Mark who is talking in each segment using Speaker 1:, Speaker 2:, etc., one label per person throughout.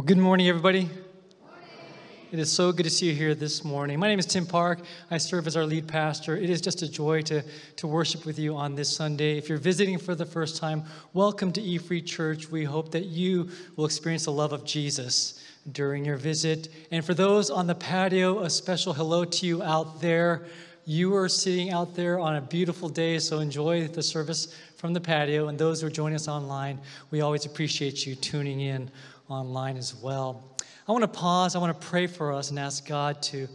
Speaker 1: Well, good morning, everybody. It is so good to see you here this morning. My name is Tim Park. I serve as our lead pastor. It is just a joy to, to worship with you on this Sunday. If you're visiting for the first time, welcome to E Free Church. We hope that you will experience the love of Jesus during your visit. And for those on the patio, a special hello to you out there. You are sitting out there on a beautiful day, so enjoy the service from the patio. And those who are joining us online, we always appreciate you tuning in online as well. I want to pause, I want to pray for us and ask God to,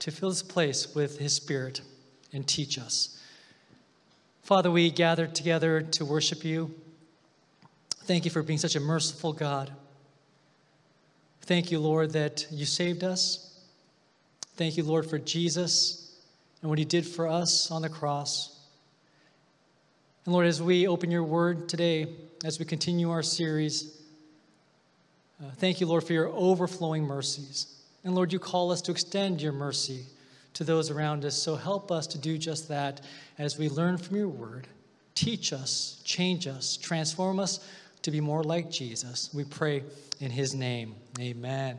Speaker 1: to fill this place with His Spirit and teach us. Father, we gather together to worship you. Thank you for being such a merciful God. Thank you, Lord, that you saved us. Thank you, Lord, for Jesus and what he did for us on the cross. And Lord, as we open your word today, as we continue our series, uh, thank you, Lord, for your overflowing mercies. And Lord, you call us to extend your mercy to those around us. So help us to do just that as we learn from your word. Teach us, change us, transform us to be more like Jesus. We pray in his name. Amen.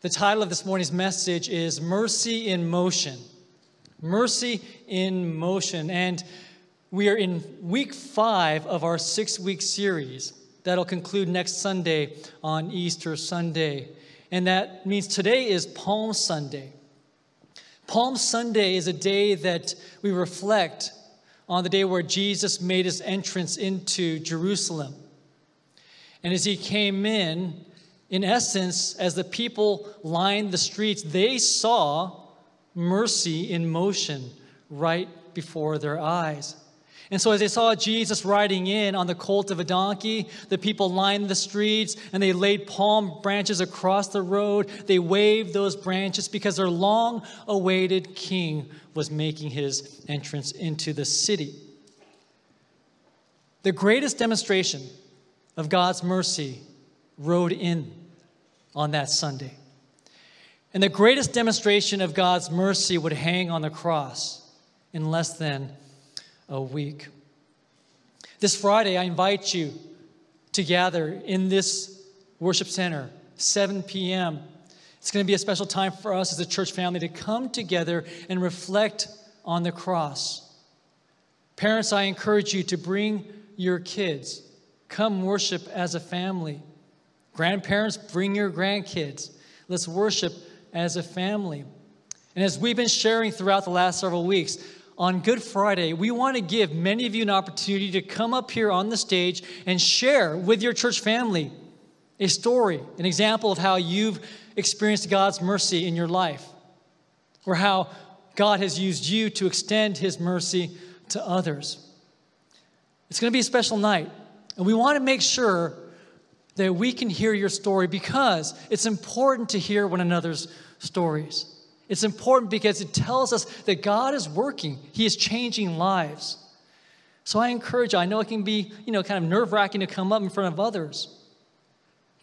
Speaker 1: The title of this morning's message is Mercy in Motion. Mercy in Motion. And we are in week five of our six week series. That'll conclude next Sunday on Easter Sunday. And that means today is Palm Sunday. Palm Sunday is a day that we reflect on the day where Jesus made his entrance into Jerusalem. And as he came in, in essence, as the people lined the streets, they saw mercy in motion right before their eyes. And so, as they saw Jesus riding in on the colt of a donkey, the people lined the streets and they laid palm branches across the road. They waved those branches because their long awaited king was making his entrance into the city. The greatest demonstration of God's mercy rode in on that Sunday. And the greatest demonstration of God's mercy would hang on the cross in less than a week. This Friday, I invite you to gather in this worship center, 7 p.m. It's going to be a special time for us as a church family to come together and reflect on the cross. Parents, I encourage you to bring your kids. Come worship as a family. Grandparents, bring your grandkids. Let's worship as a family. And as we've been sharing throughout the last several weeks, on Good Friday, we want to give many of you an opportunity to come up here on the stage and share with your church family a story, an example of how you've experienced God's mercy in your life, or how God has used you to extend His mercy to others. It's going to be a special night, and we want to make sure that we can hear your story because it's important to hear one another's stories. It's important because it tells us that God is working, He is changing lives. So I encourage you, I know it can be, you know, kind of nerve wracking to come up in front of others,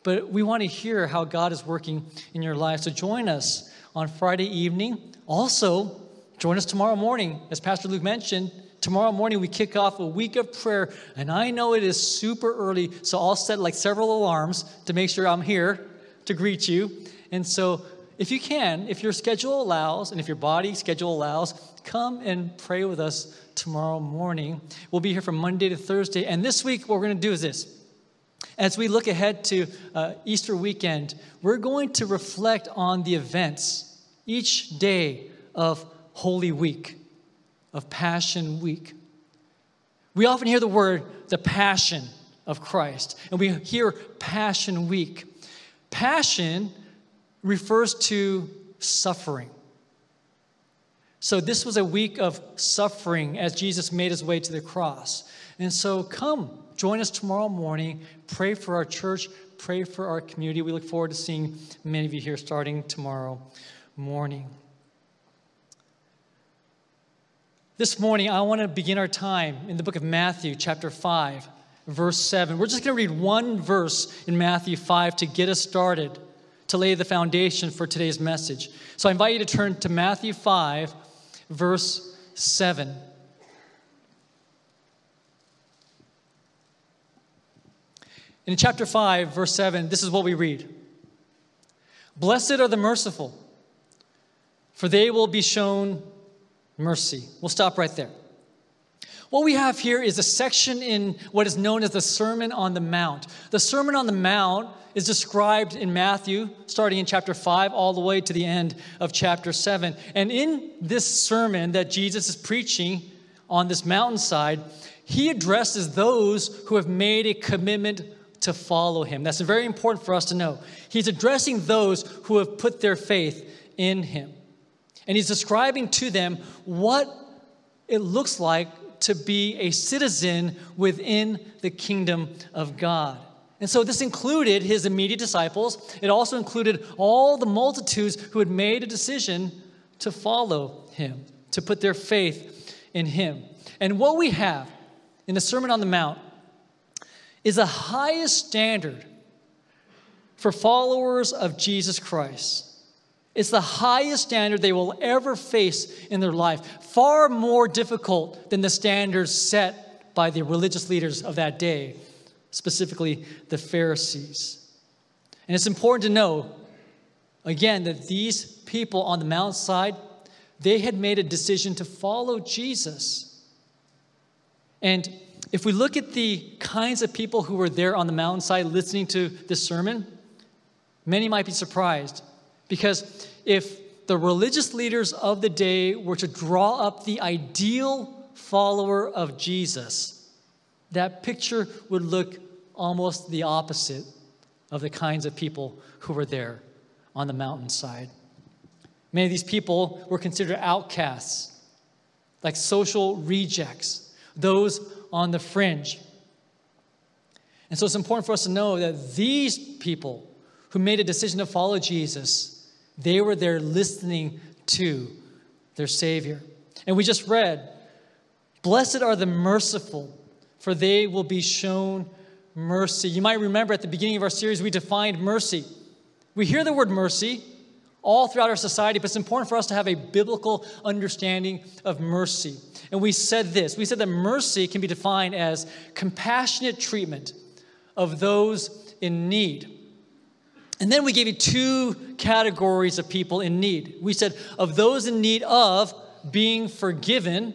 Speaker 1: but we want to hear how God is working in your life. So join us on Friday evening. Also, join us tomorrow morning. As Pastor Luke mentioned, tomorrow morning we kick off a week of prayer, and I know it is super early, so I'll set like several alarms to make sure I'm here to greet you. And so if you can, if your schedule allows, and if your body schedule allows, come and pray with us tomorrow morning. We'll be here from Monday to Thursday. And this week, what we're going to do is this. As we look ahead to uh, Easter weekend, we're going to reflect on the events each day of Holy Week, of Passion Week. We often hear the word the passion of Christ, and we hear Passion Week. Passion refers to suffering. So, this was a week of suffering as Jesus made his way to the cross. And so, come, join us tomorrow morning. Pray for our church, pray for our community. We look forward to seeing many of you here starting tomorrow morning. This morning, I want to begin our time in the book of Matthew, chapter 5, verse 7. We're just going to read one verse in Matthew 5 to get us started to lay the foundation for today's message. So I invite you to turn to Matthew 5, verse 7. In chapter 5, verse 7, this is what we read Blessed are the merciful, for they will be shown mercy. We'll stop right there. What we have here is a section in what is known as the Sermon on the Mount. The Sermon on the Mount is described in Matthew, starting in chapter 5, all the way to the end of chapter 7. And in this sermon that Jesus is preaching on this mountainside, he addresses those who have made a commitment to follow him. That's very important for us to know. He's addressing those who have put their faith in him. And he's describing to them what it looks like to be a citizen within the kingdom of God. And so this included his immediate disciples. It also included all the multitudes who had made a decision to follow him, to put their faith in him. And what we have in the Sermon on the Mount is the highest standard for followers of Jesus Christ. It's the highest standard they will ever face in their life, far more difficult than the standards set by the religious leaders of that day, specifically the Pharisees. And it's important to know, again, that these people on the mountainside, they had made a decision to follow Jesus. And if we look at the kinds of people who were there on the mountainside listening to this sermon, many might be surprised because if the religious leaders of the day were to draw up the ideal follower of Jesus, that picture would look almost the opposite of the kinds of people who were there on the mountainside. Many of these people were considered outcasts, like social rejects, those on the fringe. And so it's important for us to know that these people who made a decision to follow Jesus they were there listening to their Savior. And we just read, Blessed are the merciful, for they will be shown mercy. You might remember at the beginning of our series, we defined mercy. We hear the word mercy all throughout our society, but it's important for us to have a biblical understanding of mercy. And we said this we said that mercy can be defined as compassionate treatment of those in need. And then we gave you two categories of people in need. We said, of those in need of being forgiven,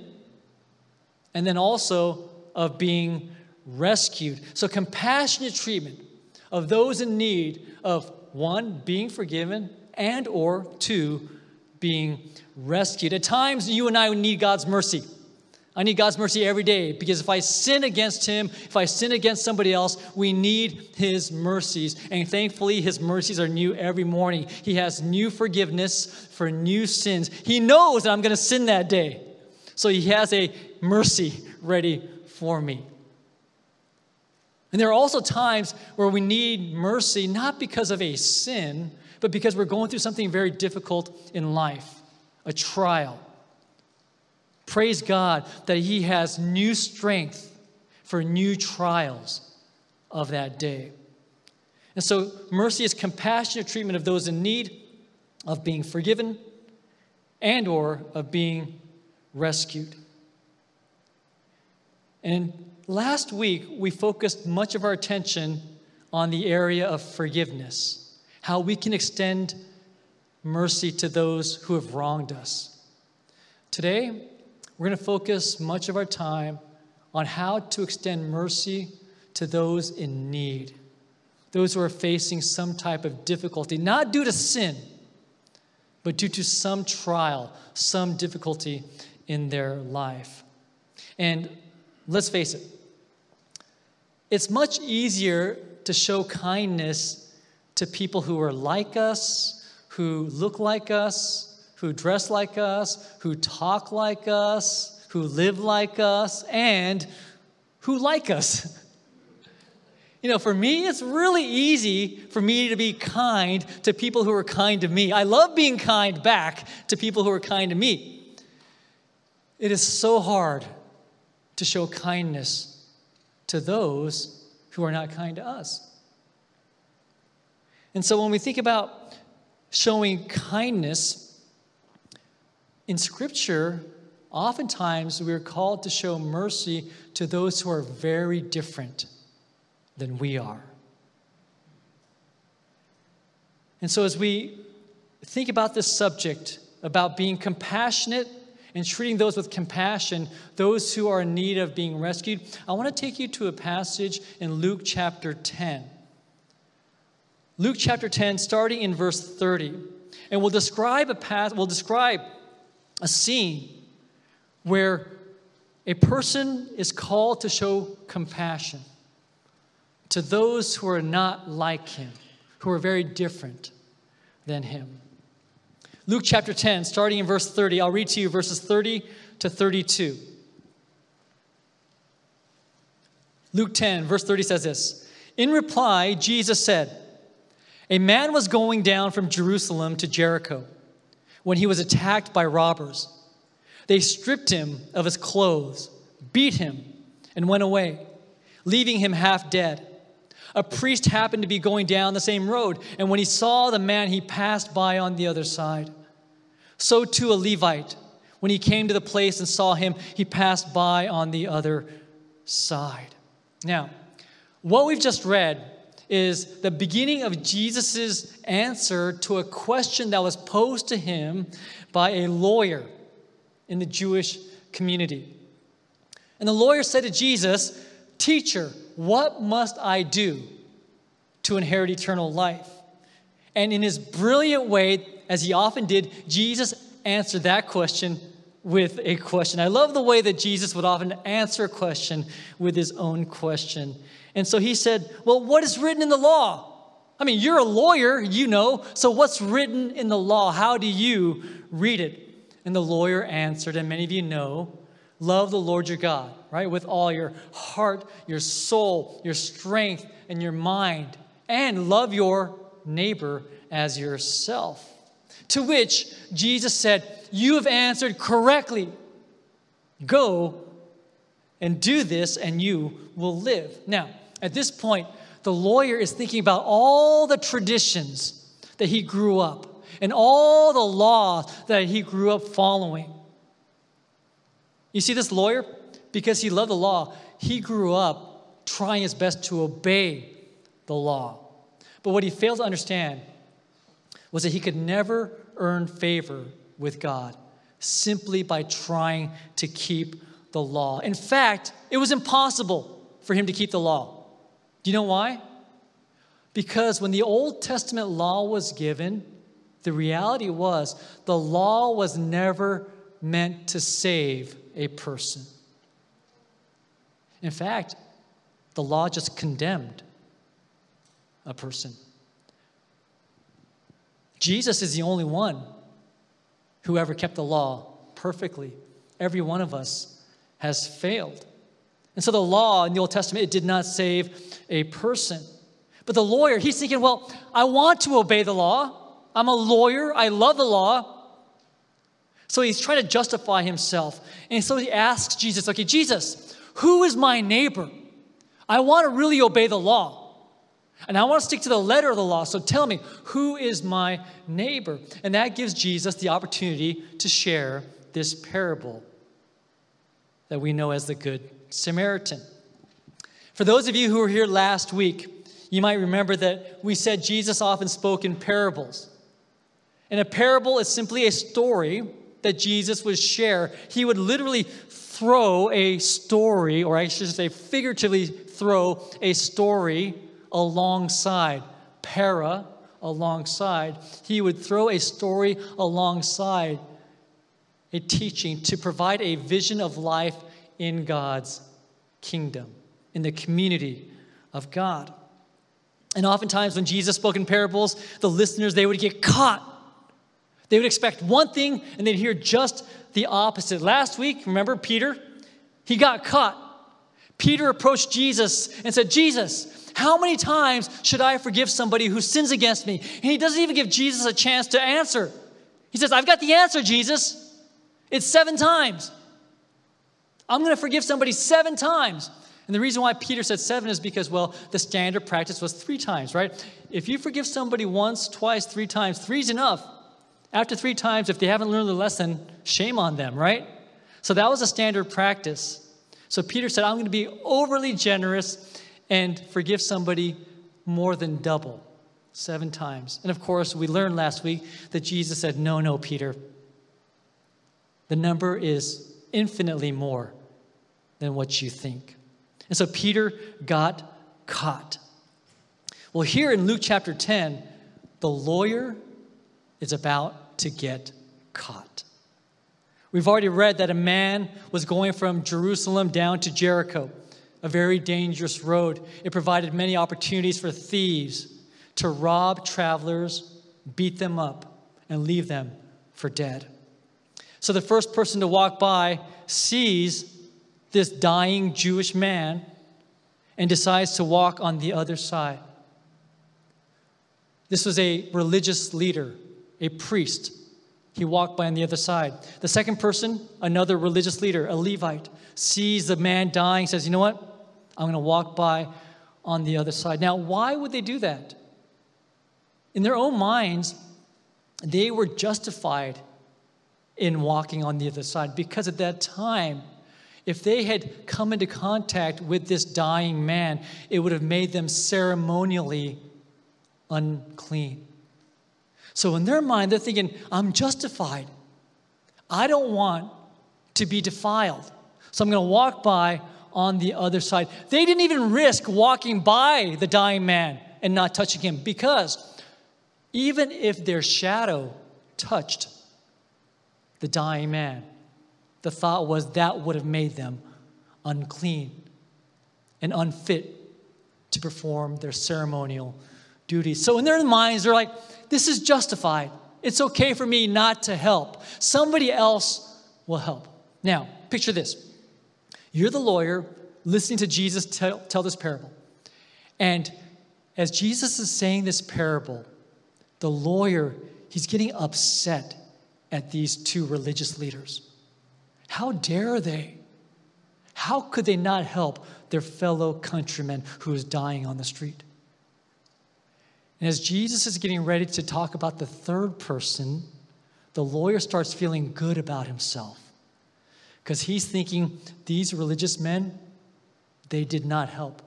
Speaker 1: and then also of being rescued. So, compassionate treatment of those in need of one, being forgiven, and or two, being rescued. At times, you and I need God's mercy. I need God's mercy every day because if I sin against Him, if I sin against somebody else, we need His mercies. And thankfully, His mercies are new every morning. He has new forgiveness for new sins. He knows that I'm going to sin that day. So He has a mercy ready for me. And there are also times where we need mercy, not because of a sin, but because we're going through something very difficult in life a trial Praise God that He has new strength for new trials of that day. And so, mercy is compassionate treatment of those in need, of being forgiven, and or of being rescued. And last week, we focused much of our attention on the area of forgiveness, how we can extend mercy to those who have wronged us. Today, we're going to focus much of our time on how to extend mercy to those in need, those who are facing some type of difficulty, not due to sin, but due to some trial, some difficulty in their life. And let's face it, it's much easier to show kindness to people who are like us, who look like us, who dress like us, who talk like us, who live like us, and who like us. You know, for me, it's really easy for me to be kind to people who are kind to me. I love being kind back to people who are kind to me. It is so hard to show kindness to those who are not kind to us. And so when we think about showing kindness, in Scripture, oftentimes we're called to show mercy to those who are very different than we are. And so, as we think about this subject, about being compassionate and treating those with compassion, those who are in need of being rescued, I want to take you to a passage in Luke chapter 10. Luke chapter 10, starting in verse 30. And we'll describe a path, we'll describe a scene where a person is called to show compassion to those who are not like him, who are very different than him. Luke chapter 10, starting in verse 30, I'll read to you verses 30 to 32. Luke 10, verse 30 says this In reply, Jesus said, A man was going down from Jerusalem to Jericho when he was attacked by robbers. They stripped him of his clothes, beat him, and went away, leaving him half dead. A priest happened to be going down the same road, and when he saw the man, he passed by on the other side. So too a Levite, when he came to the place and saw him, he passed by on the other side. Now, what we've just read is the beginning of Jesus' answer to a question that was posed to him by a lawyer in the Jewish community. And the lawyer said to Jesus, Teacher, what must I do to inherit eternal life? And in his brilliant way, as he often did, Jesus answered that question with a question. I love the way that Jesus would often answer a question with his own question. And so he said, Well, what is written in the law? I mean, you're a lawyer, you know, so what's written in the law? How do you read it? And the lawyer answered, and many of you know, love the Lord your God, right? With all your heart, your soul, your strength, and your mind, and love your neighbor as yourself. To which Jesus said, You have answered correctly. Go and do this, and you will live. Now, at this point, the lawyer is thinking about all the traditions that he grew up and all the law that he grew up following. You see, this lawyer, because he loved the law, he grew up trying his best to obey the law. But what he failed to understand was that he could never earn favor with God simply by trying to keep the law. In fact, it was impossible for him to keep the law. Do you know why? Because when the Old Testament law was given, the reality was the law was never meant to save a person. In fact, the law just condemned a person. Jesus is the only one who ever kept the law perfectly. Every one of us has failed. And so the law in the Old Testament, it did not save a person. But the lawyer, he's thinking, well, I want to obey the law. I'm a lawyer. I love the law. So he's trying to justify himself. And so he asks Jesus, okay, Jesus, who is my neighbor? I want to really obey the law. And I want to stick to the letter of the law. So tell me, who is my neighbor? And that gives Jesus the opportunity to share this parable that we know as the Good Samaritan. For those of you who were here last week, you might remember that we said Jesus often spoke in parables. And a parable is simply a story that Jesus would share. He would literally throw a story, or I should say, figuratively throw a story alongside. Para, alongside. He would throw a story alongside a teaching to provide a vision of life in God's kingdom, in the community of God. And oftentimes when Jesus spoke in parables, the listeners, they would get caught. They would expect one thing and they'd hear just the opposite. Last week, remember Peter? He got caught. Peter approached Jesus and said, Jesus, how many times should I forgive somebody who sins against me? And he doesn't even give Jesus a chance to answer. He says, I've got the answer, Jesus. It's seven times. I'm going to forgive somebody seven times. And the reason why Peter said seven is because, well, the standard practice was three times, right? If you forgive somebody once, twice, three times, three's enough. After three times, if they haven't learned the lesson, shame on them, right? So that was a standard practice. So Peter said, I'm going to be overly generous and forgive somebody more than double, seven times. And of course, we learned last week that Jesus said, No, no, Peter. The number is infinitely more than what you think. And so Peter got caught. Well, here in Luke chapter 10, the lawyer is about to get caught. We've already read that a man was going from Jerusalem down to Jericho, a very dangerous road. It provided many opportunities for thieves to rob travelers, beat them up, and leave them for dead. So the first person to walk by sees this dying Jewish man and decides to walk on the other side. This was a religious leader, a priest. He walked by on the other side. The second person, another religious leader, a Levite, sees the man dying, says, You know what? I'm going to walk by on the other side. Now, why would they do that? In their own minds, they were justified in walking on the other side because at that time, if they had come into contact with this dying man, it would have made them ceremonially unclean. So, in their mind, they're thinking, I'm justified. I don't want to be defiled. So, I'm going to walk by on the other side. They didn't even risk walking by the dying man and not touching him because even if their shadow touched the dying man, the thought was that would have made them unclean and unfit to perform their ceremonial duties. So, in their minds, they're like, this is justified. It's okay for me not to help. Somebody else will help. Now, picture this you're the lawyer listening to Jesus tell, tell this parable. And as Jesus is saying this parable, the lawyer, he's getting upset at these two religious leaders. How dare they? How could they not help their fellow countrymen who is dying on the street? And as Jesus is getting ready to talk about the third person, the lawyer starts feeling good about himself because he's thinking these religious men, they did not help.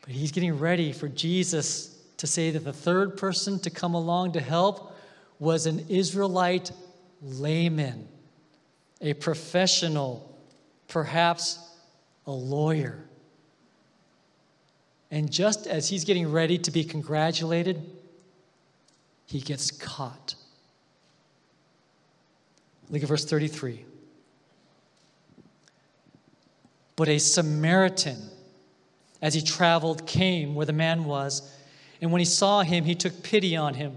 Speaker 1: But he's getting ready for Jesus to say that the third person to come along to help was an Israelite layman, a professional, perhaps a lawyer. And just as he's getting ready to be congratulated, he gets caught. Look at verse 33. But a Samaritan, as he traveled, came where the man was and when he saw him, he took pity on him.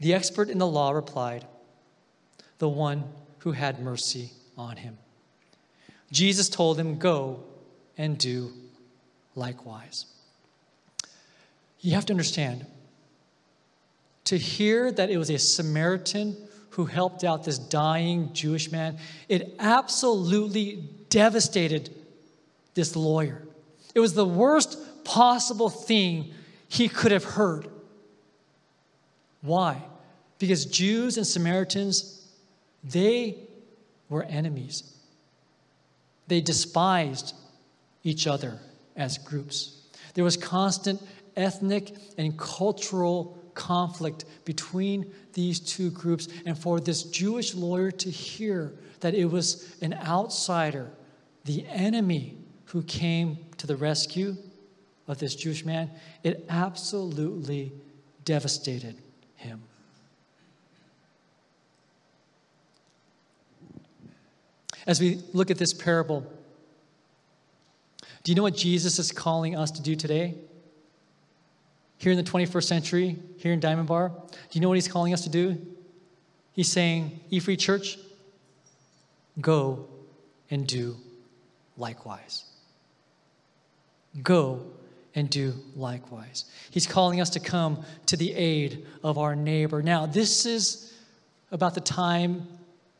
Speaker 1: The expert in the law replied, The one who had mercy on him. Jesus told him, Go and do likewise. You have to understand, to hear that it was a Samaritan who helped out this dying Jewish man, it absolutely devastated this lawyer. It was the worst possible thing he could have heard. Why? Because Jews and Samaritans, they were enemies. They despised each other as groups. There was constant ethnic and cultural conflict between these two groups. And for this Jewish lawyer to hear that it was an outsider, the enemy, who came to the rescue, of this Jewish man, it absolutely devastated him. As we look at this parable, do you know what Jesus is calling us to do today? Here in the 21st century, here in Diamond Bar, do you know what he's calling us to do? He's saying, E Free Church, go and do likewise. Go and do likewise. He's calling us to come to the aid of our neighbor. Now, this is about the time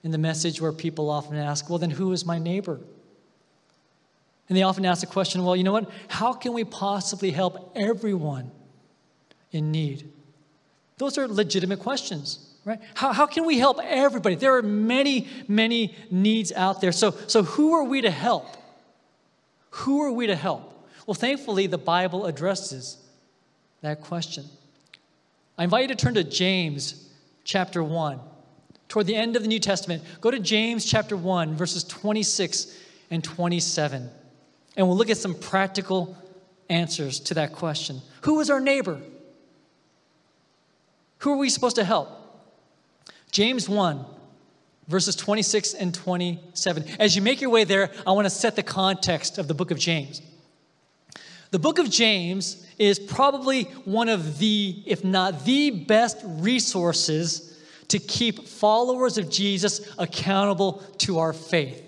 Speaker 1: in the message where people often ask, well, then who is my neighbor? And they often ask the question, well, you know what? How can we possibly help everyone in need? Those are legitimate questions, right? How, how can we help everybody? There are many, many needs out there. So, so who are we to help? Who are we to help? Well, thankfully, the Bible addresses that question. I invite you to turn to James chapter 1. Toward the end of the New Testament, go to James chapter 1, verses 26 and 27. And we'll look at some practical answers to that question. Who is our neighbor? Who are we supposed to help? James 1, verses 26 and 27. As you make your way there, I want to set the context of the book of James. The book of James is probably one of the, if not the best resources to keep followers of Jesus accountable to our faith.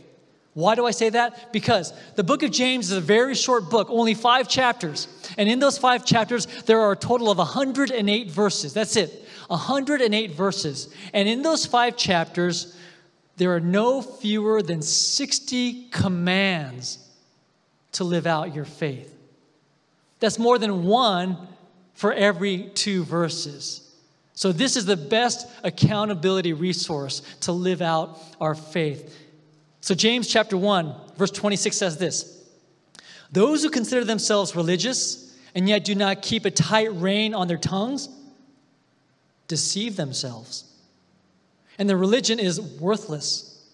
Speaker 1: Why do I say that? Because the book of James is a very short book, only five chapters. And in those five chapters, there are a total of 108 verses. That's it, 108 verses. And in those five chapters, there are no fewer than 60 commands to live out your faith. That's more than one for every two verses. So, this is the best accountability resource to live out our faith. So, James chapter 1, verse 26 says this Those who consider themselves religious and yet do not keep a tight rein on their tongues deceive themselves. And their religion is worthless.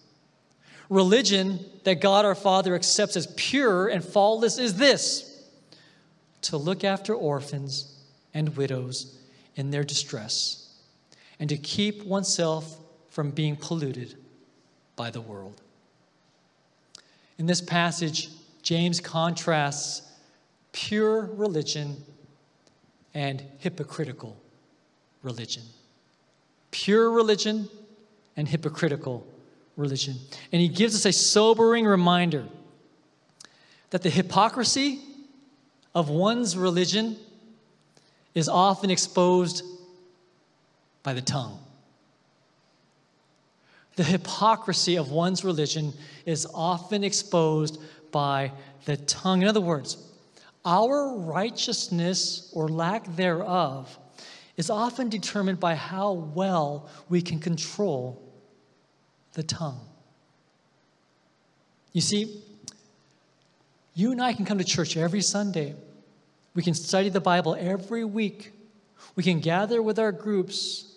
Speaker 1: Religion that God our Father accepts as pure and faultless is this to look after orphans and widows in their distress, and to keep oneself from being polluted by the world. In this passage, James contrasts pure religion and hypocritical religion. Pure religion and hypocritical religion. And he gives us a sobering reminder that the hypocrisy of one's religion is often exposed by the tongue. The hypocrisy of one's religion is often exposed by the tongue. In other words, our righteousness or lack thereof is often determined by how well we can control the tongue. You see, you and I can come to church every Sunday. We can study the Bible every week. We can gather with our groups.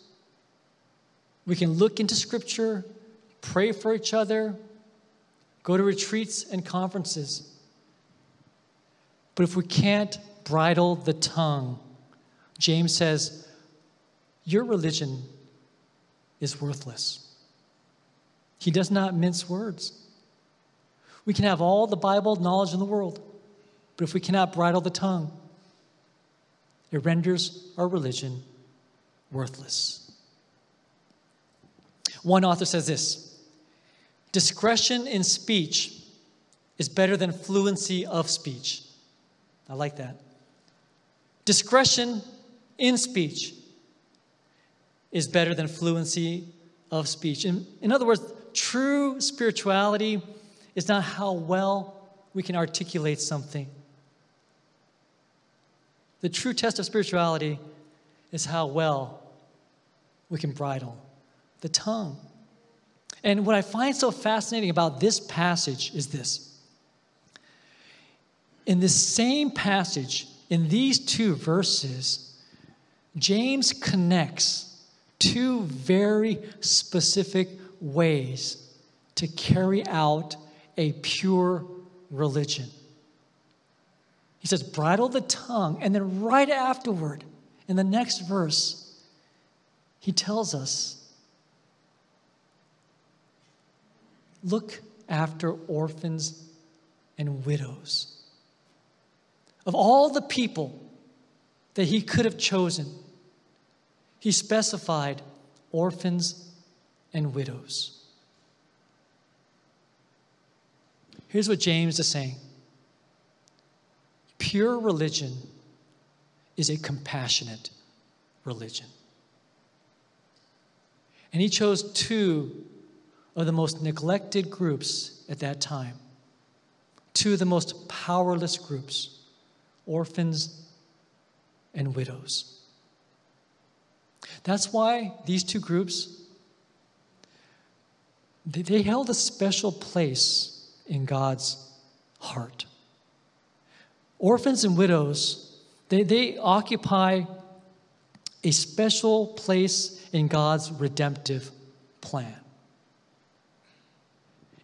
Speaker 1: We can look into Scripture, pray for each other, go to retreats and conferences. But if we can't bridle the tongue, James says, your religion is worthless. He does not mince words. We can have all the Bible knowledge in the world, but if we cannot bridle the tongue, it renders our religion worthless. One author says this discretion in speech is better than fluency of speech. I like that. Discretion in speech is better than fluency of speech. In, in other words, true spirituality is not how well we can articulate something. The true test of spirituality is how well we can bridle the tongue. And what I find so fascinating about this passage is this. In this same passage, in these two verses, James connects two very specific ways to carry out a pure religion. He says, bridle the tongue. And then right afterward, in the next verse, he tells us, look after orphans and widows. Of all the people that he could have chosen, he specified orphans and widows. Here's what James is saying Pure religion is a compassionate religion. And he chose two of the most neglected groups at that time, two of the most powerless groups orphans and widows. That's why these two groups they, held a special place in God's heart. Orphans and widows, they, they occupy a special place in God's redemptive plan.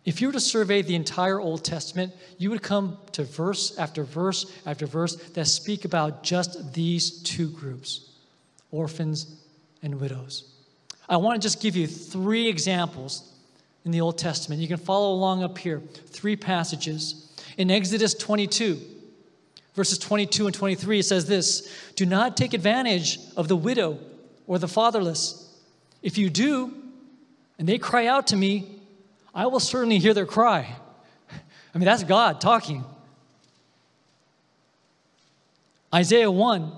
Speaker 1: If you were to survey the entire Old Testament, you would come to verse after verse after verse that speak about just these two groups orphans and widows. I want to just give you three examples in the Old Testament. You can follow along up here. Three passages. In Exodus 22, verses 22 and 23, it says this Do not take advantage of the widow or the fatherless. If you do, and they cry out to me, I will certainly hear their cry. I mean, that's God talking. Isaiah 1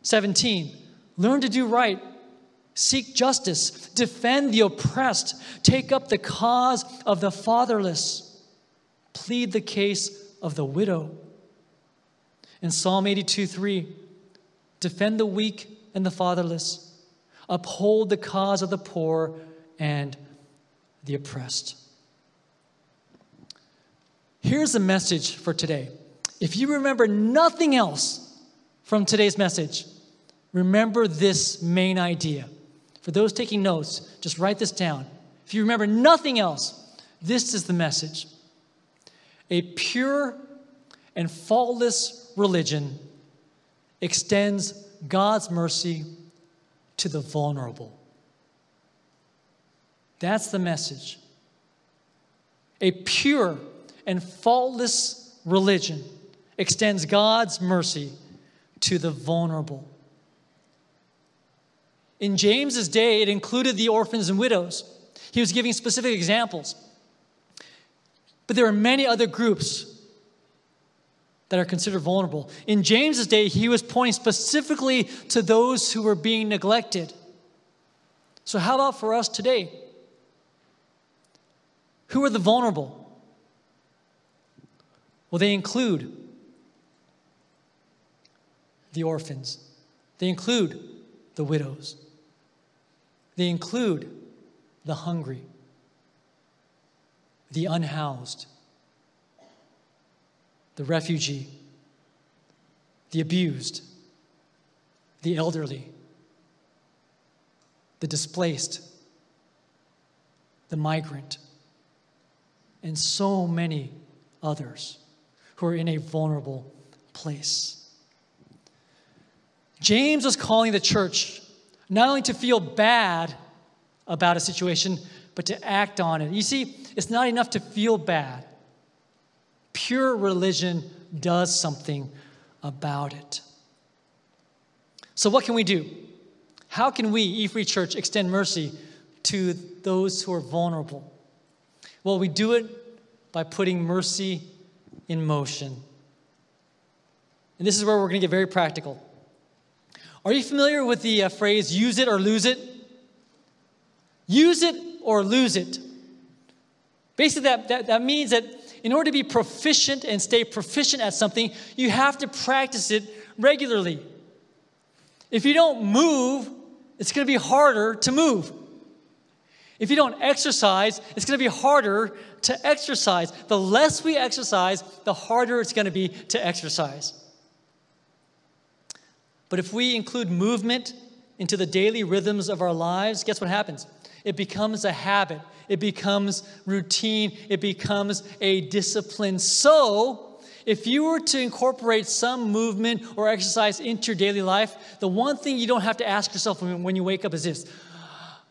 Speaker 1: 17. Learn to do right Seek justice, defend the oppressed, take up the cause of the fatherless, plead the case of the widow. In Psalm 82 3, defend the weak and the fatherless, uphold the cause of the poor and the oppressed. Here's the message for today. If you remember nothing else from today's message, remember this main idea for those taking notes, just write this down. If you remember nothing else, this is the message. A pure and faultless religion extends God's mercy to the vulnerable. That's the message. A pure and faultless religion extends God's mercy to the vulnerable. In James's day, it included the orphans and widows. He was giving specific examples. But there are many other groups that are considered vulnerable. In James's day, he was pointing specifically to those who were being neglected. So, how about for us today? Who are the vulnerable? Well, they include the orphans, they include the widows. They include the hungry, the unhoused, the refugee, the abused, the elderly, the displaced, the migrant, and so many others who are in a vulnerable place. James was calling the church not only to feel bad about a situation, but to act on it. You see, it's not enough to feel bad. Pure religion does something about it. So, what can we do? How can we, E Free Church, extend mercy to those who are vulnerable? Well, we do it by putting mercy in motion. And this is where we're going to get very practical. Are you familiar with the uh, phrase use it or lose it? Use it or lose it. Basically, that, that, that means that in order to be proficient and stay proficient at something, you have to practice it regularly. If you don't move, it's going to be harder to move. If you don't exercise, it's going to be harder to exercise. The less we exercise, the harder it's going to be to exercise. But if we include movement into the daily rhythms of our lives, guess what happens? It becomes a habit, it becomes routine, it becomes a discipline. So, if you were to incorporate some movement or exercise into your daily life, the one thing you don't have to ask yourself when, you wake up is this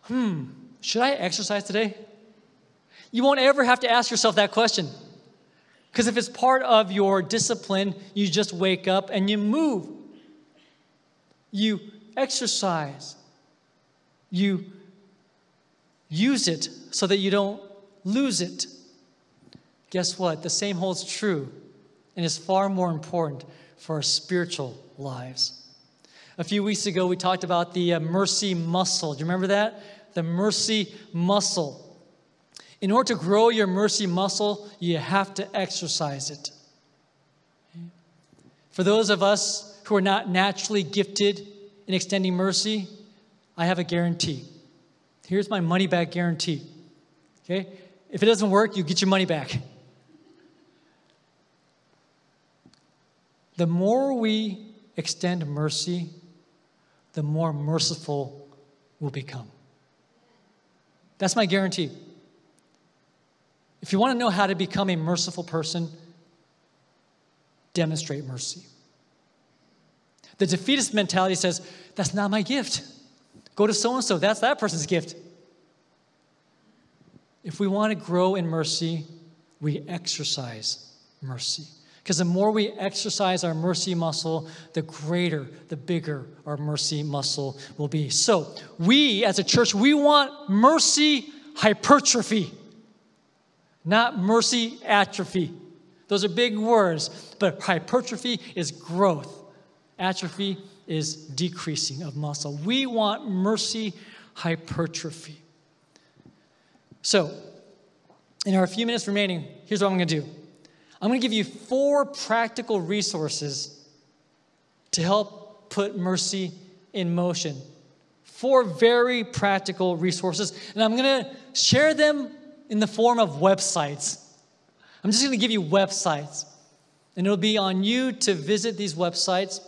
Speaker 1: hmm, should I exercise today? You won't ever have to ask yourself that question. Because if it's part of your discipline, you just wake up and you move you exercise, you use it so that you don't lose it. Guess what? The same holds true and is far more important for our spiritual lives. A few weeks ago, we talked about the uh, mercy muscle. Do you remember that? The mercy muscle. In order to grow your mercy muscle, you have to exercise it. For those of us who are not naturally gifted in extending mercy, I have a guarantee. Here's my money back guarantee. Okay? If it doesn't work, you get your money back. The more we extend mercy, the more merciful we'll become. That's my guarantee. If you want to know how to become a merciful person, demonstrate mercy. The defeatist mentality says, That's not my gift. Go to so and so, that's that person's gift. If we want to grow in mercy, we exercise mercy. Because the more we exercise our mercy muscle, the greater, the bigger our mercy muscle will be. So, we as a church, we want mercy hypertrophy, not mercy atrophy. Those are big words, but hypertrophy is growth, atrophy is decreasing of muscle. We want mercy hypertrophy. So, in our few minutes remaining, here's what I'm going to do I'm going to give you four practical resources to help put mercy in motion. Four very practical resources, and I'm going to share them in the form of websites. I'm just going to give you websites, and it'll be on you to visit these websites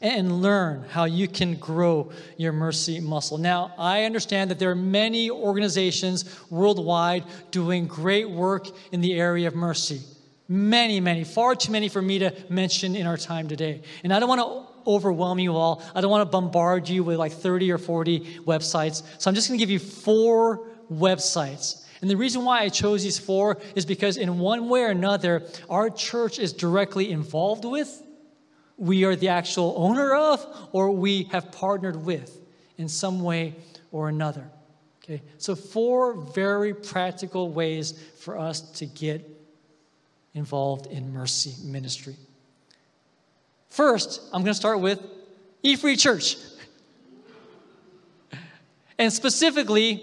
Speaker 1: and learn how you can grow your mercy muscle. Now, I understand that there are many organizations worldwide doing great work in the area of mercy. Many, many, far too many for me to mention in our time today. And I don't want to overwhelm you all. I don't want to bombard you with like 30 or 40 websites. So I'm just going to give you four websites. And the reason why I chose these four is because, in one way or another, our church is directly involved with we are the actual owner of or we have partnered with in some way or another. Okay, so four very practical ways for us to get involved in mercy ministry. First, I'm going to start with E Free Church. And specifically,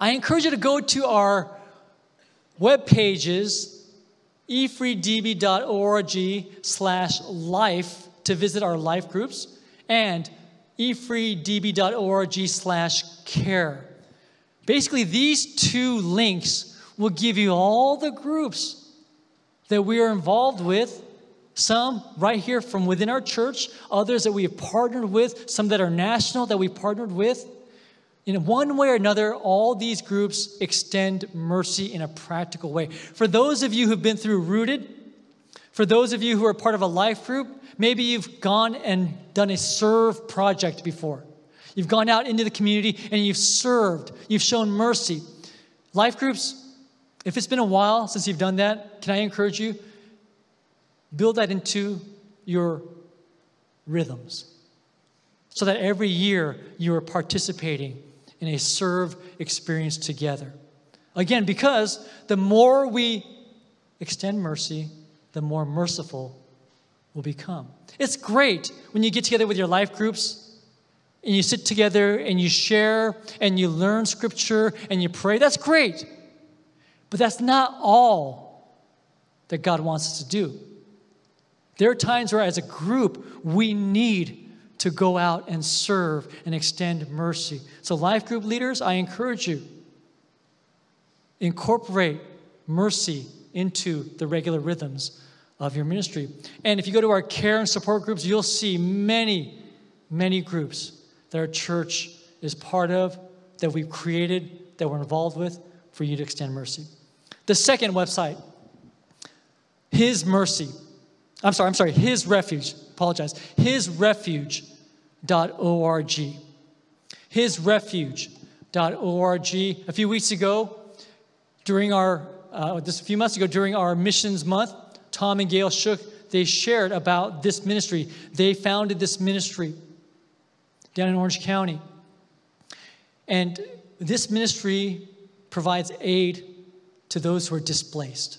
Speaker 1: I encourage you to go to our web pages efreedb.org slash life to visit our life groups and efreedb.org slash care. Basically, these two links will give you all the groups that we are involved with. Some right here from within our church, others that we have partnered with, some that are national that we've partnered with. In one way or another, all these groups extend mercy in a practical way. For those of you who've been through Rooted, for those of you who are part of a life group, maybe you've gone and done a serve project before. You've gone out into the community and you've served, you've shown mercy. Life groups, if it's been a while since you've done that, can I encourage you? Build that into your rhythms so that every year you are participating in a serve experience together. Again, because the more we extend mercy, the more merciful we'll become. It's great when you get together with your life groups and you sit together and you share and you learn scripture and you pray. That's great. But that's not all that God wants us to do. There are times where, as a group, we need to go out and serve and extend mercy. So, life group leaders, I encourage you incorporate mercy into the regular rhythms of your ministry. And if you go to our care and support groups, you'll see many, many groups that our church is part of, that we've created, that we're involved with for you to extend mercy. The second website, His Mercy. I'm sorry, I'm sorry, His Refuge. Apologize. His Refuge hisrefuge.org. Hisrefuge.org. A few weeks ago, during our, uh, just a few months ago, during our missions month, Tom and Gail Shook, they shared about this ministry. They founded this ministry down in Orange County. And this ministry provides aid to those who are displaced.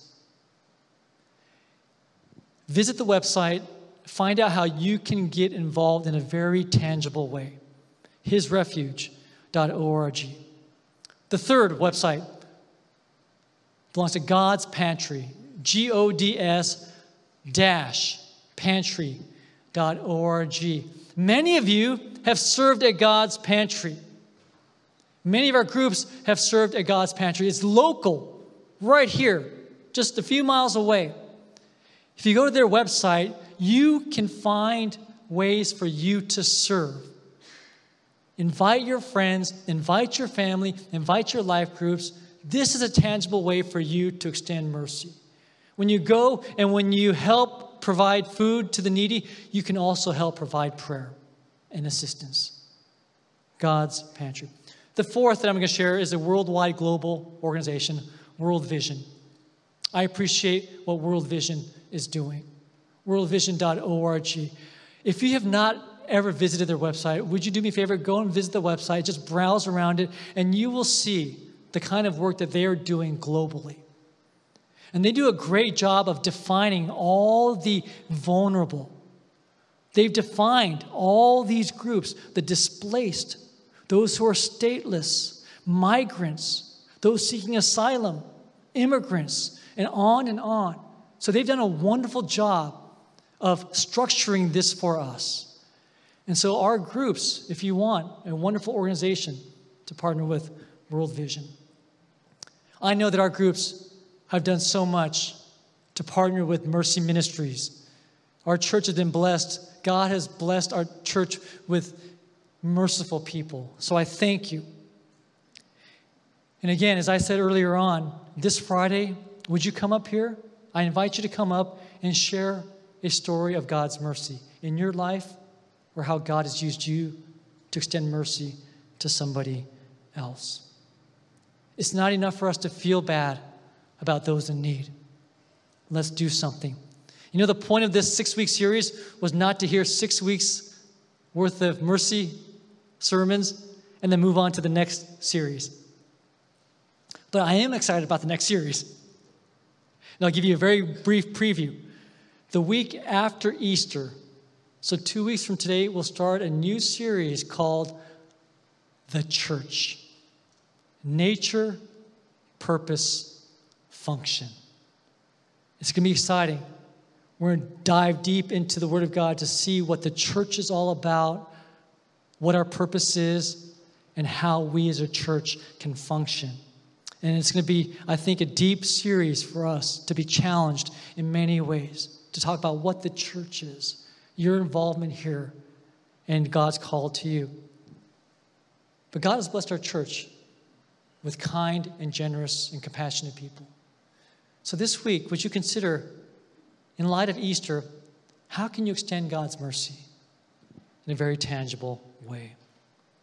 Speaker 1: visit the website, find out how you can get involved in a very tangible way. Hisrefuge.org. The third website belongs to God's Pantry, G O D S dash pantry.org. Many of you have served at God's Pantry. Many of our groups have served at God's Pantry. It's local, right here, just a few miles away. If you go to their website, you can find ways for you to serve. Invite your friends, invite your family, invite your life groups. This is a tangible way for you to extend mercy. When you go and when you help provide food to the needy, you can also help provide prayer and assistance. God's pantry. The fourth that I'm going to share is a worldwide global organization, World Vision. I appreciate what World Vision is doing. WorldVision.org. If you have not ever visited their website, would you do me a favor? Go and visit the website, just browse around it, and you will see the kind of work that they are doing globally. And they do a great job of defining all the vulnerable. They've defined all these groups the displaced, those who are stateless, migrants, those seeking asylum, immigrants, and on and on. So they've done a wonderful job of structuring this for us. And so, our groups, if you want a wonderful organization to partner with World Vision, I know that our groups have done so much to partner with Mercy Ministries. Our church has been blessed. God has blessed our church with merciful people. So I thank you. And again, as I said earlier on, this Friday, would you come up here? I invite you to come up and share a story of God's mercy in your life or how God has used you to extend mercy to somebody else. It's not enough for us to feel bad about those in need. Let's do something. You know, the point of this six week series was not to hear six weeks worth of mercy sermons and then move on to the next series. But I am excited about the next series. And I'll give you a very brief preview. The week after Easter, so two weeks from today, we'll start a new series called The Church Nature, Purpose, function. It's going to be exciting. We're going to dive deep into the Word of God to see what the church is all about, what our purpose is, and how we as a church can function. And it's going to be, I think, a deep series for us to be challenged in many ways, to talk about what the church is, your involvement here, and God's call to you. But God has blessed our church with kind and generous and compassionate people. So this week, would you consider, in light of Easter, how can you extend God's mercy in a very tangible way?